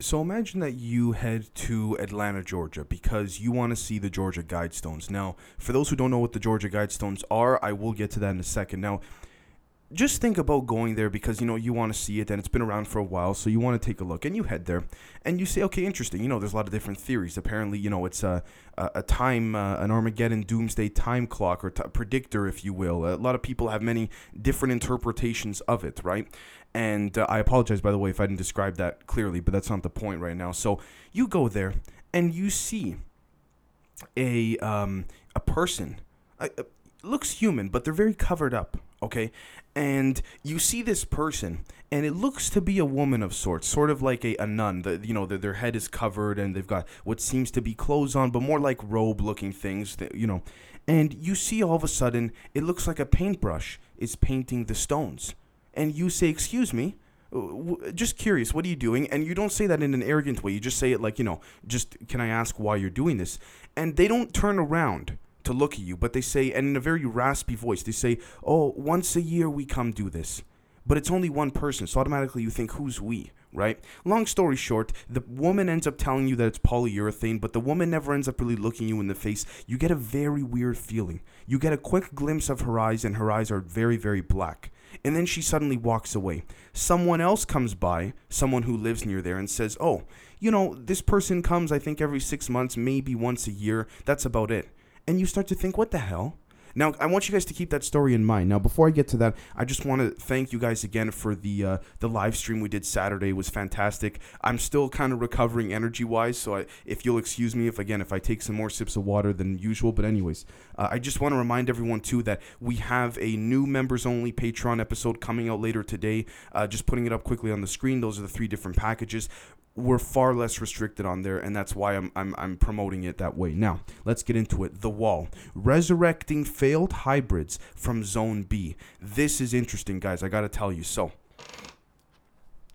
So imagine that you head to Atlanta, Georgia, because you want to see the Georgia Guidestones. Now, for those who don't know what the Georgia Guidestones are, I will get to that in a second. Now, just think about going there because you know you want to see it and it's been around for a while so you want to take a look and you head there and you say okay interesting you know there's a lot of different theories apparently you know it's a, a, time uh, an armageddon doomsday time clock or t- predictor if you will a lot of people have many different interpretations of it right? And uh, i apologize by the way if i didn't describe that clearly but that's not the point right now so you go there and you see a um, a person looks human but they're very covered up okay? And you see this person and it looks to be a woman of sorts sort of like a, a nun. The, you know the, their head is covered and they've got what seems to be clothes on but more like robe looking things that, you know. And you see all of a sudden it looks like a paintbrush is painting the stones. And you say excuse me just curious what are you doing? And you don't say that in an arrogant way you just say it like you know just can i ask why you're doing this? And they don't turn around to look at you, but they say, and in a very raspy voice, they say, "Oh, once a year we come do this." But it's only one person, so automatically you think, "Who's we?" Right? Long story short, the woman ends up telling you that it's polyurethane, but the woman never ends up really looking you in the face. You get a very weird feeling. You get a quick glimpse of her eyes, and her eyes are very, very black. And then she suddenly walks away. Someone else comes by, someone who lives near there, and says, Oh, you know, this person comes, I think, every six months, maybe once a year. That's about it and you start to think, what the hell? Now, I want you guys to keep that story in mind. Now, before I get to that, I just want to thank you guys again for the uh, the live stream we did Saturday. It was fantastic. I'm still kind of recovering energy wise, so I, if you'll excuse me, if again, if I take some more sips of water than usual. But anyways, uh, I just want to remind everyone too that we have a new members only Patreon episode coming out later today. Uh, just putting it up quickly on the screen. Those are the three different packages we're far less restricted on there, and that's why I'm, I'm, I'm promoting it that way. Now, let's get into it. The Wall, resurrecting failed hybrids from Zone B. This is interesting, guys. I got to tell you. So,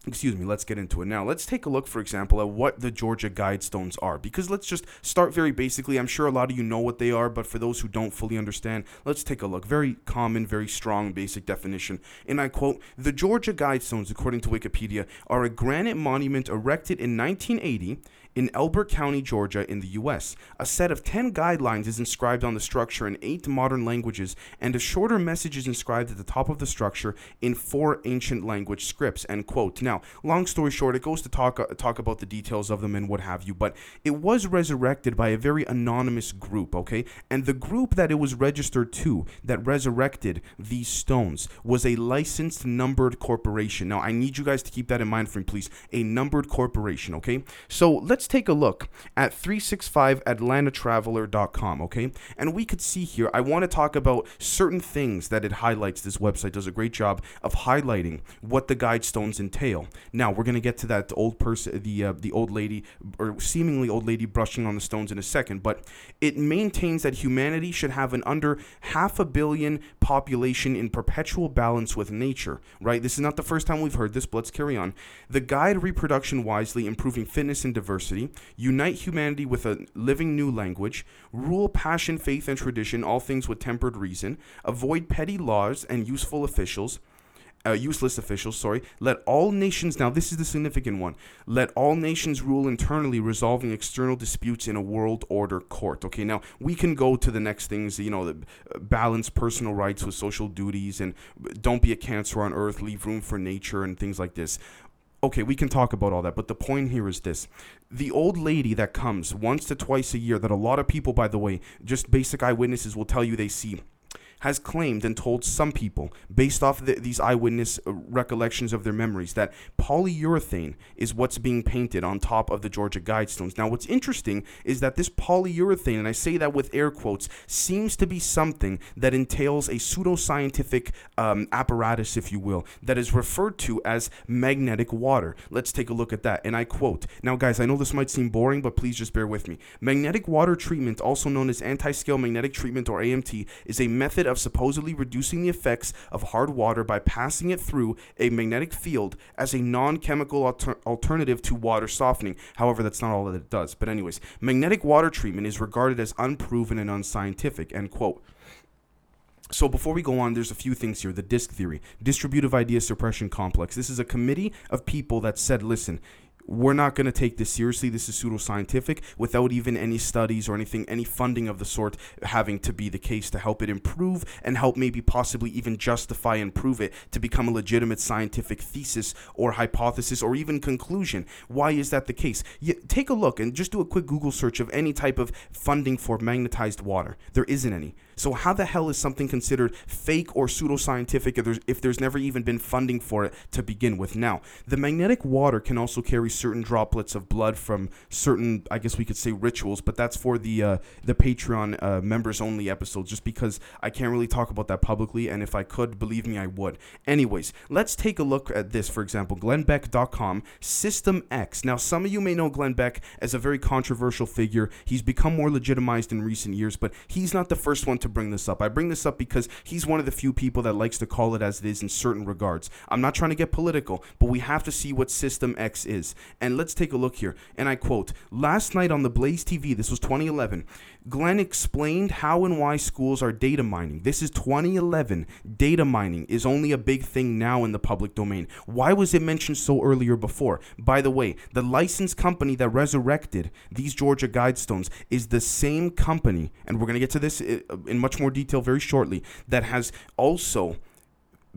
excuse me, let's get into it now. Let's take a look, for example, at what the Georgia Guidestones are. Because let's just start very basically. I'm sure a lot of you know what they are, but for those who don't fully understand, let's take a look. Very common, very strong basic definition. And I quote The Georgia Guidestones, according to Wikipedia, are a granite monument erected in 1980 in Elbert County, Georgia, in the U.S. A set of 10 guidelines is inscribed on the structure in eight modern languages, and a shorter message is inscribed at the top of the structure in four ancient language scripts. End quote. Now, long story short, it goes to talk uh, talk about the details of them and what have you, but it was resurrected by a very anonymous group, okay? And the group that it was registered to that resurrected these stones was a licensed numbered corporation. Now, I need you guys to keep that in mind for me, please. A numbered corporation, okay? So let's take a look at 365atlantatraveler.com, okay? And we could see here, I want to talk about certain things that it highlights. This website does a great job of highlighting what the guidestones entail. Now, we're going to get to that old person, the uh, the old lady or seemingly old lady brushing on the stones in a second, but it maintains that humanity should have an under half a billion population in perpetual balance with nature, right? This is not the first time we've heard this, but let's carry on. The guide reproduction wisely, improving fitness and diversity, unite humanity with a living new language, rule passion, faith, and tradition, all things with tempered reason, avoid petty laws and useful officials, uh, useless officials, sorry. Let all nations, now this is the significant one, let all nations rule internally, resolving external disputes in a world order court. Okay, now we can go to the next things, you know, uh, balance personal rights with social duties and don't be a cancer on earth, leave room for nature and things like this okay, we can talk about all that, but the point here is this. The old lady that comes once to twice a year, that a lot of people, by the way, just basic eyewitnesses will tell you they see has claimed and told some people, based off the, these eyewitness uh, recollections of their memories, that polyurethane is what's being painted on top of the Georgia Guidestones. Now, what's interesting is that this polyurethane, and I say that with air quotes, seems to be something that entails a pseudoscientific um, apparatus, if you will, that is referred to as magnetic water. Let's take a look at that. And I quote Now, guys, I know this might seem boring, but please just bear with me. Magnetic water treatment, also known as anti scale magnetic treatment or AMT, is a method of of supposedly reducing the effects of hard water by passing it through a magnetic field as a non chemical alter- alternative to water softening. However, that's not all that it does. But, anyways, magnetic water treatment is regarded as unproven and unscientific. End quote. So before we go on, there's a few things here. The DISC theory, distributive idea suppression complex. This is a committee of people that said, listen, we're not going to take this seriously. This is pseudoscientific without even any studies or anything, any funding of the sort having to be the case to help it improve and help maybe possibly even justify and prove it to become a legitimate scientific thesis or hypothesis or even conclusion. Why is that the case? You, take a look and just do a quick Google search of any type of funding for magnetized water. There isn't any. So how the hell is something considered fake or pseudoscientific if there's, if there's never even been funding for it to begin with? Now, the magnetic water can also carry certain droplets of blood from certain, I guess we could say rituals, but that's for the uh, the Patreon uh, members only episode, just because I can't really talk about that publicly, and if I could, believe me, I would. Anyways, let's take a look at this. For example, GlennBeck.com, System X. Now, some of you may know Glenn Beck as a very controversial figure. He's become more legitimized in recent years, but he's not the first one to bring this up. I bring this up because he's one of the few people that likes to call it as it is in certain regards. I'm not trying to get political, but we have to see what System X is. And let's take a look here. And I quote Last night on the Blaze TV, this was 2011, Glenn explained how and why schools are data mining. This is 2011. Data mining is only a big thing now in the public domain. Why was it mentioned so earlier before? By the way, the licensed company that resurrected these Georgia Guidestones is the same company, and we're going to get to this uh, in much more detail very shortly, that has also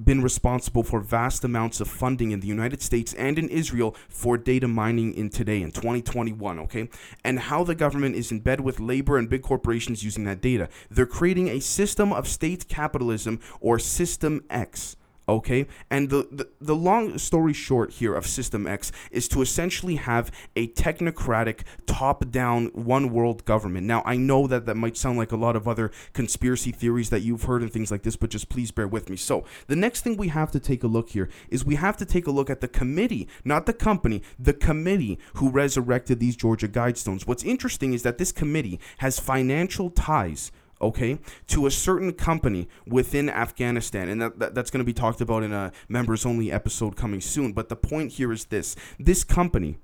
been responsible for vast amounts of funding in the United States and in Israel for data mining in today in 2021, okay? And how the government is in bed with labor and big corporations using that data. They're creating a system of state capitalism or System X okay? And the, the, the long story short here of system x is to essentially have a technocratic top down one world government. Now i know that that might sound like a lot of other conspiracy theories that you've heard and things like this but just please bear with me. So the next thing we have to take a look here is we have to take a look at the committee not the company the committee who resurrected these georgia guidestones. What's interesting is that this committee has financial ties okay, to a certain company within Afghanistan. And that, that that's going to be talked about in a members only episode coming soon. But the point here is this this company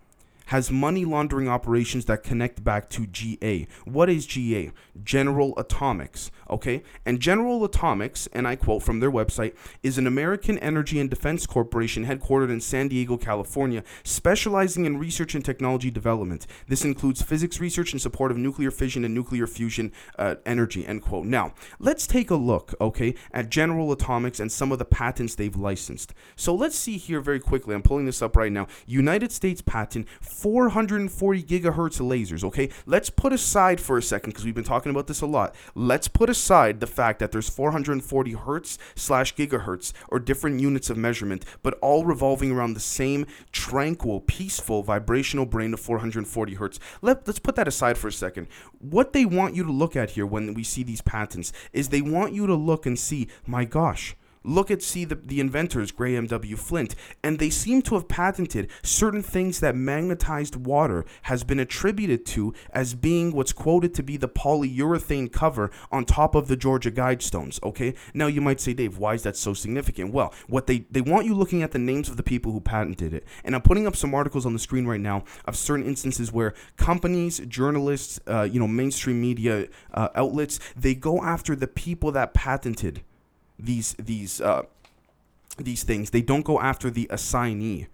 has money laundering operations that connect back to GA. What is GA? General Atomics, okay? And General Atomics, and I quote from their website, is an American energy and defense corporation headquartered in San Diego, California, specializing in research and technology development. This includes physics research in support of nuclear fission and nuclear fusion uh, energy, end quote. Now, let's take a look, okay, at General Atomics and some of the patents they've licensed. So let's see here very quickly. I'm pulling this up right now. United States patent 440 gigahertz lasers, okay? Let's put aside for a second, because we've been talking about this a lot. Let's put aside the fact that there's 440 hertz slash gigahertz, or different units of measurement, but all revolving around the same tranquil, peaceful, vibrational brain of 440 hertz. Let, let's put that aside for a second. What they want you to look at here when we see these patents is they want you to look and see, my gosh, Look at see the, the inventors, Graham W. Flint, and they seem to have patented certain things that magnetized water has been attributed to as being what's quoted to be the polyurethane cover on top of the Georgia Guidestones. Okay, now you might say, Dave, why is that so significant? Well, what they they want you looking at the names of the people who patented it, and I'm putting up some articles on the screen right now of certain instances where companies, journalists, uh, you know, mainstream media uh, outlets, they go after the people that patented these these uh, these things. They don't go after the assignee.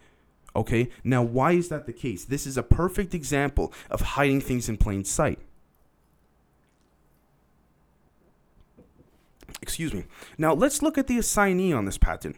Okay? Now, why is that the case? This is a perfect example of hiding things in plain sight. Excuse me. Now, let's look at the assignee on this patent.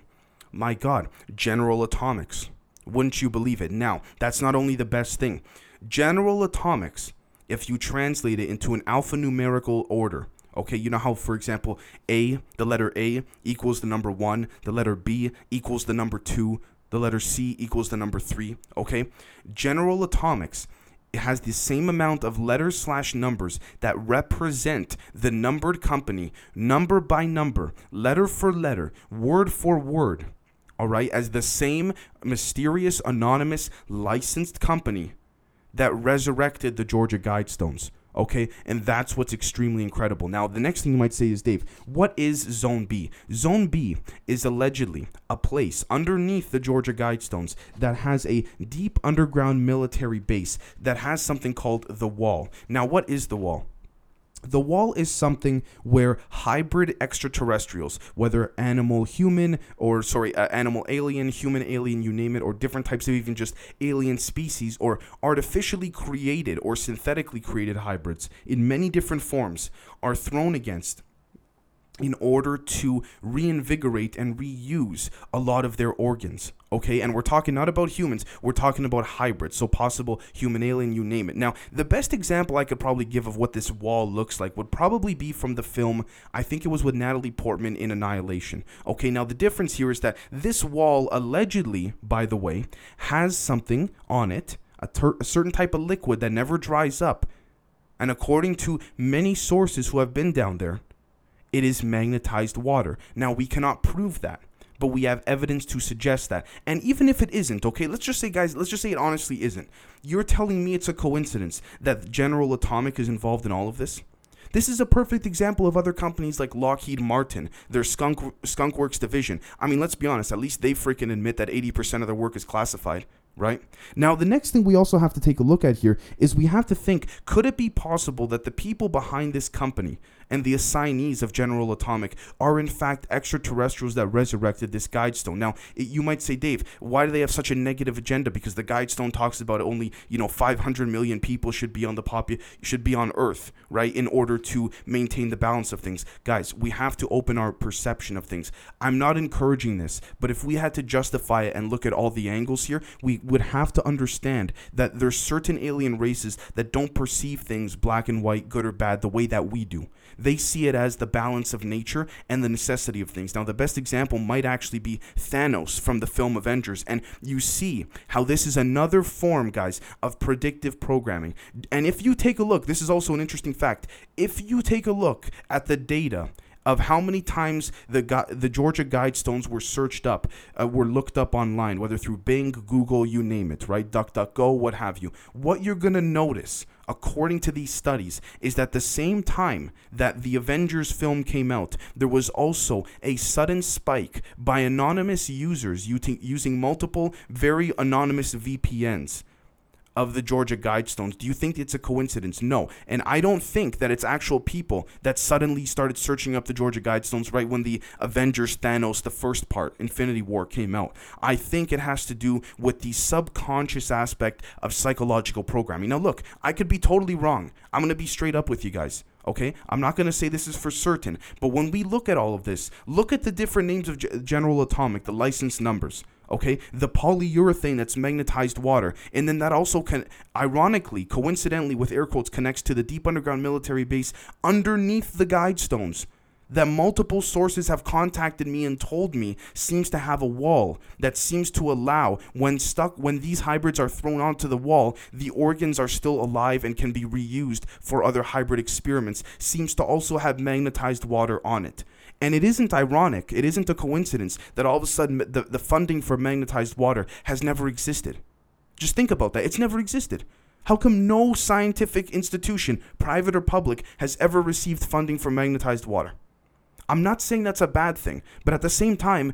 My God, General Atomics. Wouldn't you believe it? Now, that's not only the best thing. General Atomics, if you translate it into an alphanumerical order, Okay, you know how, for example, A, the letter A equals the number one, the letter B equals the number two, the letter C equals the number three. Okay, General Atomics it has the same amount of letters slash numbers that represent the numbered company, number by number, letter for letter, word for word, all right, as the same mysterious, anonymous, licensed company that resurrected the Georgia Guidestones. Okay, and that's what's extremely incredible. Now, the next thing you might say is, Dave, what is Zone B? Zone B is allegedly a place underneath the Georgia Guidestones that has a deep underground military base that has something called the Wall. Now, what is the Wall? The wall is something where hybrid extraterrestrials, whether animal human or sorry, uh, animal alien, human alien, you name it, or different types of even just alien species or artificially created or synthetically created hybrids in many different forms, are thrown against in order to reinvigorate and reuse a lot of their organs. Okay, and we're talking not about humans, we're talking about hybrids, so possible human alien, you name it. Now, the best example I could probably give of what this wall looks like would probably be from the film, I think it was with Natalie Portman in Annihilation. Okay, now the difference here is that this wall, allegedly, by the way, has something on it, a, ter- a certain type of liquid that never dries up. And according to many sources who have been down there, it is magnetized water. Now, we cannot prove that, but we have evidence to suggest that. And even if it isn't, okay, let's just say, guys, let's just say it honestly isn't. You're telling me it's a coincidence that General Atomic is involved in all of this? This is a perfect example of other companies like Lockheed Martin, their Skunk Works division. I mean, let's be honest, at least they freaking admit that 80% of their work is classified right? Now, the next thing we also have to take a look at here is we have to think could it be possible that the people behind this company and the assignees of General Atomic are in fact extraterrestrials that resurrected this guidestone? Now, it, you might say, Dave, why do they have such a negative agenda? Because the guidestone talks about only, you know, 500 million people should be on the popu- should be on Earth, right, in order to maintain the balance of things. Guys, we have to open our perception of things. I'm not encouraging this, but if we had to justify it and look at all the angles here, we would have to understand that there's certain alien races that don't perceive things black and white, good or bad, the way that we do. They see it as the balance of nature and the necessity of things. Now, the best example might actually be Thanos from the film Avengers, and you see how this is another form, guys, of predictive programming. And if you take a look, this is also an interesting fact. If you take a look at the data of how many times the the Georgia Guidestones were searched up, uh, were looked up online, whether through Bing, Google, you name it, right? DuckDuckGo, what have you. What you're gonna notice, according to these studies, is that the same time that the Avengers film came out, there was also a sudden spike by anonymous users using multiple very anonymous VPNs of the Georgia Guidestones. Do you think it's a coincidence? No. And I don't think that it's actual people that suddenly started searching up the Georgia Guidestones right when the Avengers Thanos, the first part, Infinity War, came out. I think it has to do with the subconscious aspect of psychological programming. Now, look, I could be totally wrong. I'm going to be straight up with you guys. Okay, I'm not going to say this is for certain, but when we look at all of this, look at the different names of G- General Atomic, the license numbers okay? The polyurethane that's magnetized water. And then that also can ironically coincidentally with air quotes connects to the deep underground military base underneath the guidestones that multiple sources have contacted me and told me seems to have a wall that seems to allow when stuck when these hybrids are thrown onto the wall the organs are still alive and can be reused for other hybrid experiments. Seems to also have magnetized water on it and it isn't ironic, it isn't a coincidence that all of a sudden the, the funding for magnetized water has never existed. Just think about that. It's never existed. How come no scientific institution, private or public, has ever received funding for magnetized water? I'm not saying that's a bad thing, but at the same time,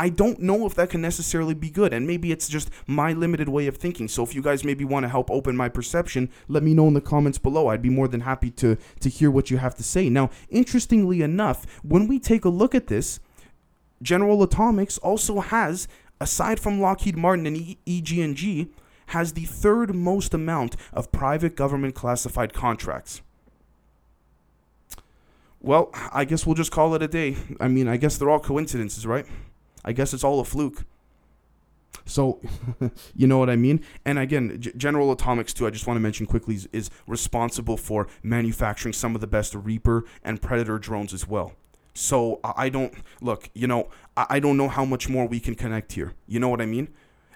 I don't know if that can necessarily be good, and maybe it's just my limited way of thinking. So if you guys maybe want to help open my perception, let me know in the comments below. I'd be more than happy to to hear what you have to say. Now, interestingly enough, when we take a look at this, General Atomics also has, aside from Lockheed Martin and EG&G, has the third most amount of private government classified contracts. Well, I guess we'll just call it a day. I mean, I guess they're all coincidences, right? I guess it's all a fluke. So, you know what I mean? And again, G- General Atomics, too, I just want to mention quickly, is, is, responsible for manufacturing some of the best Reaper and Predator drones as well. So, I don't, look, you know, I, I don't know how much more we can connect here. You know what I mean?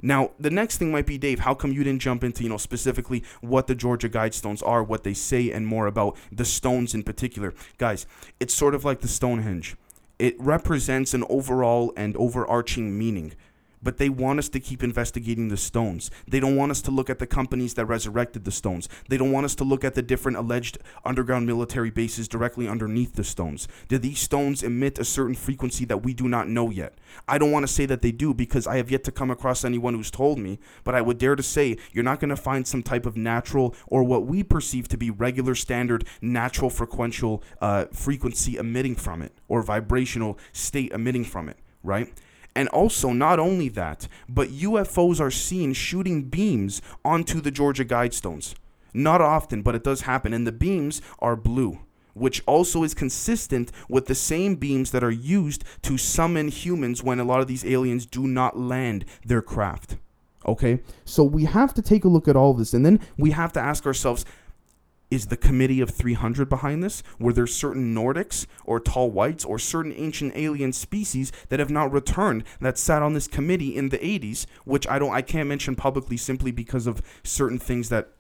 Now, the next thing might be, Dave, how come you didn't jump into, you know, specifically what the Georgia Guidestones are, what they say, and more about the stones in particular? Guys, it's sort of like the Stonehenge it represents an overall and overarching meaning but they want us to keep investigating the stones. They don't want us to look at the companies that resurrected the stones. They don't want us to look at the different alleged underground military bases directly underneath the stones. Do these stones emit a certain frequency that we do not know yet? I don't want to say that they do because I have yet to come across anyone who's told me, but I would dare to say you're not going to find some type of natural or what we perceive to be regular standard natural frequential uh, frequency emitting from it or vibrational state emitting from it, right? And also, not only that, but UFOs are seen shooting beams onto the Georgia Guidestones. Not often, but it does happen. And the beams are blue, which also is consistent with the same beams that are used to summon humans when a lot of these aliens do not land their craft. Okay? So we have to take a look at all this, and then we have to ask ourselves is the committee of 300 behind this? Were there certain Nordics or tall whites or certain ancient alien species that have not returned that sat on this committee in the 80s, which I don't I can't mention publicly simply because of certain things that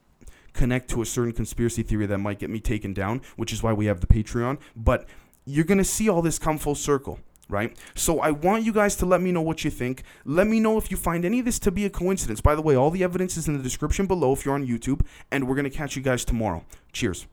connect to a certain conspiracy theory that might get me taken down, which is why we have the Patreon, but you're going to see all this come full circle right? So I want you guys to let me know what you think. Let me know if you find any of this to be a coincidence. By the way, all the evidence is in the description below if you're on YouTube, and we're going to catch you guys tomorrow. Cheers.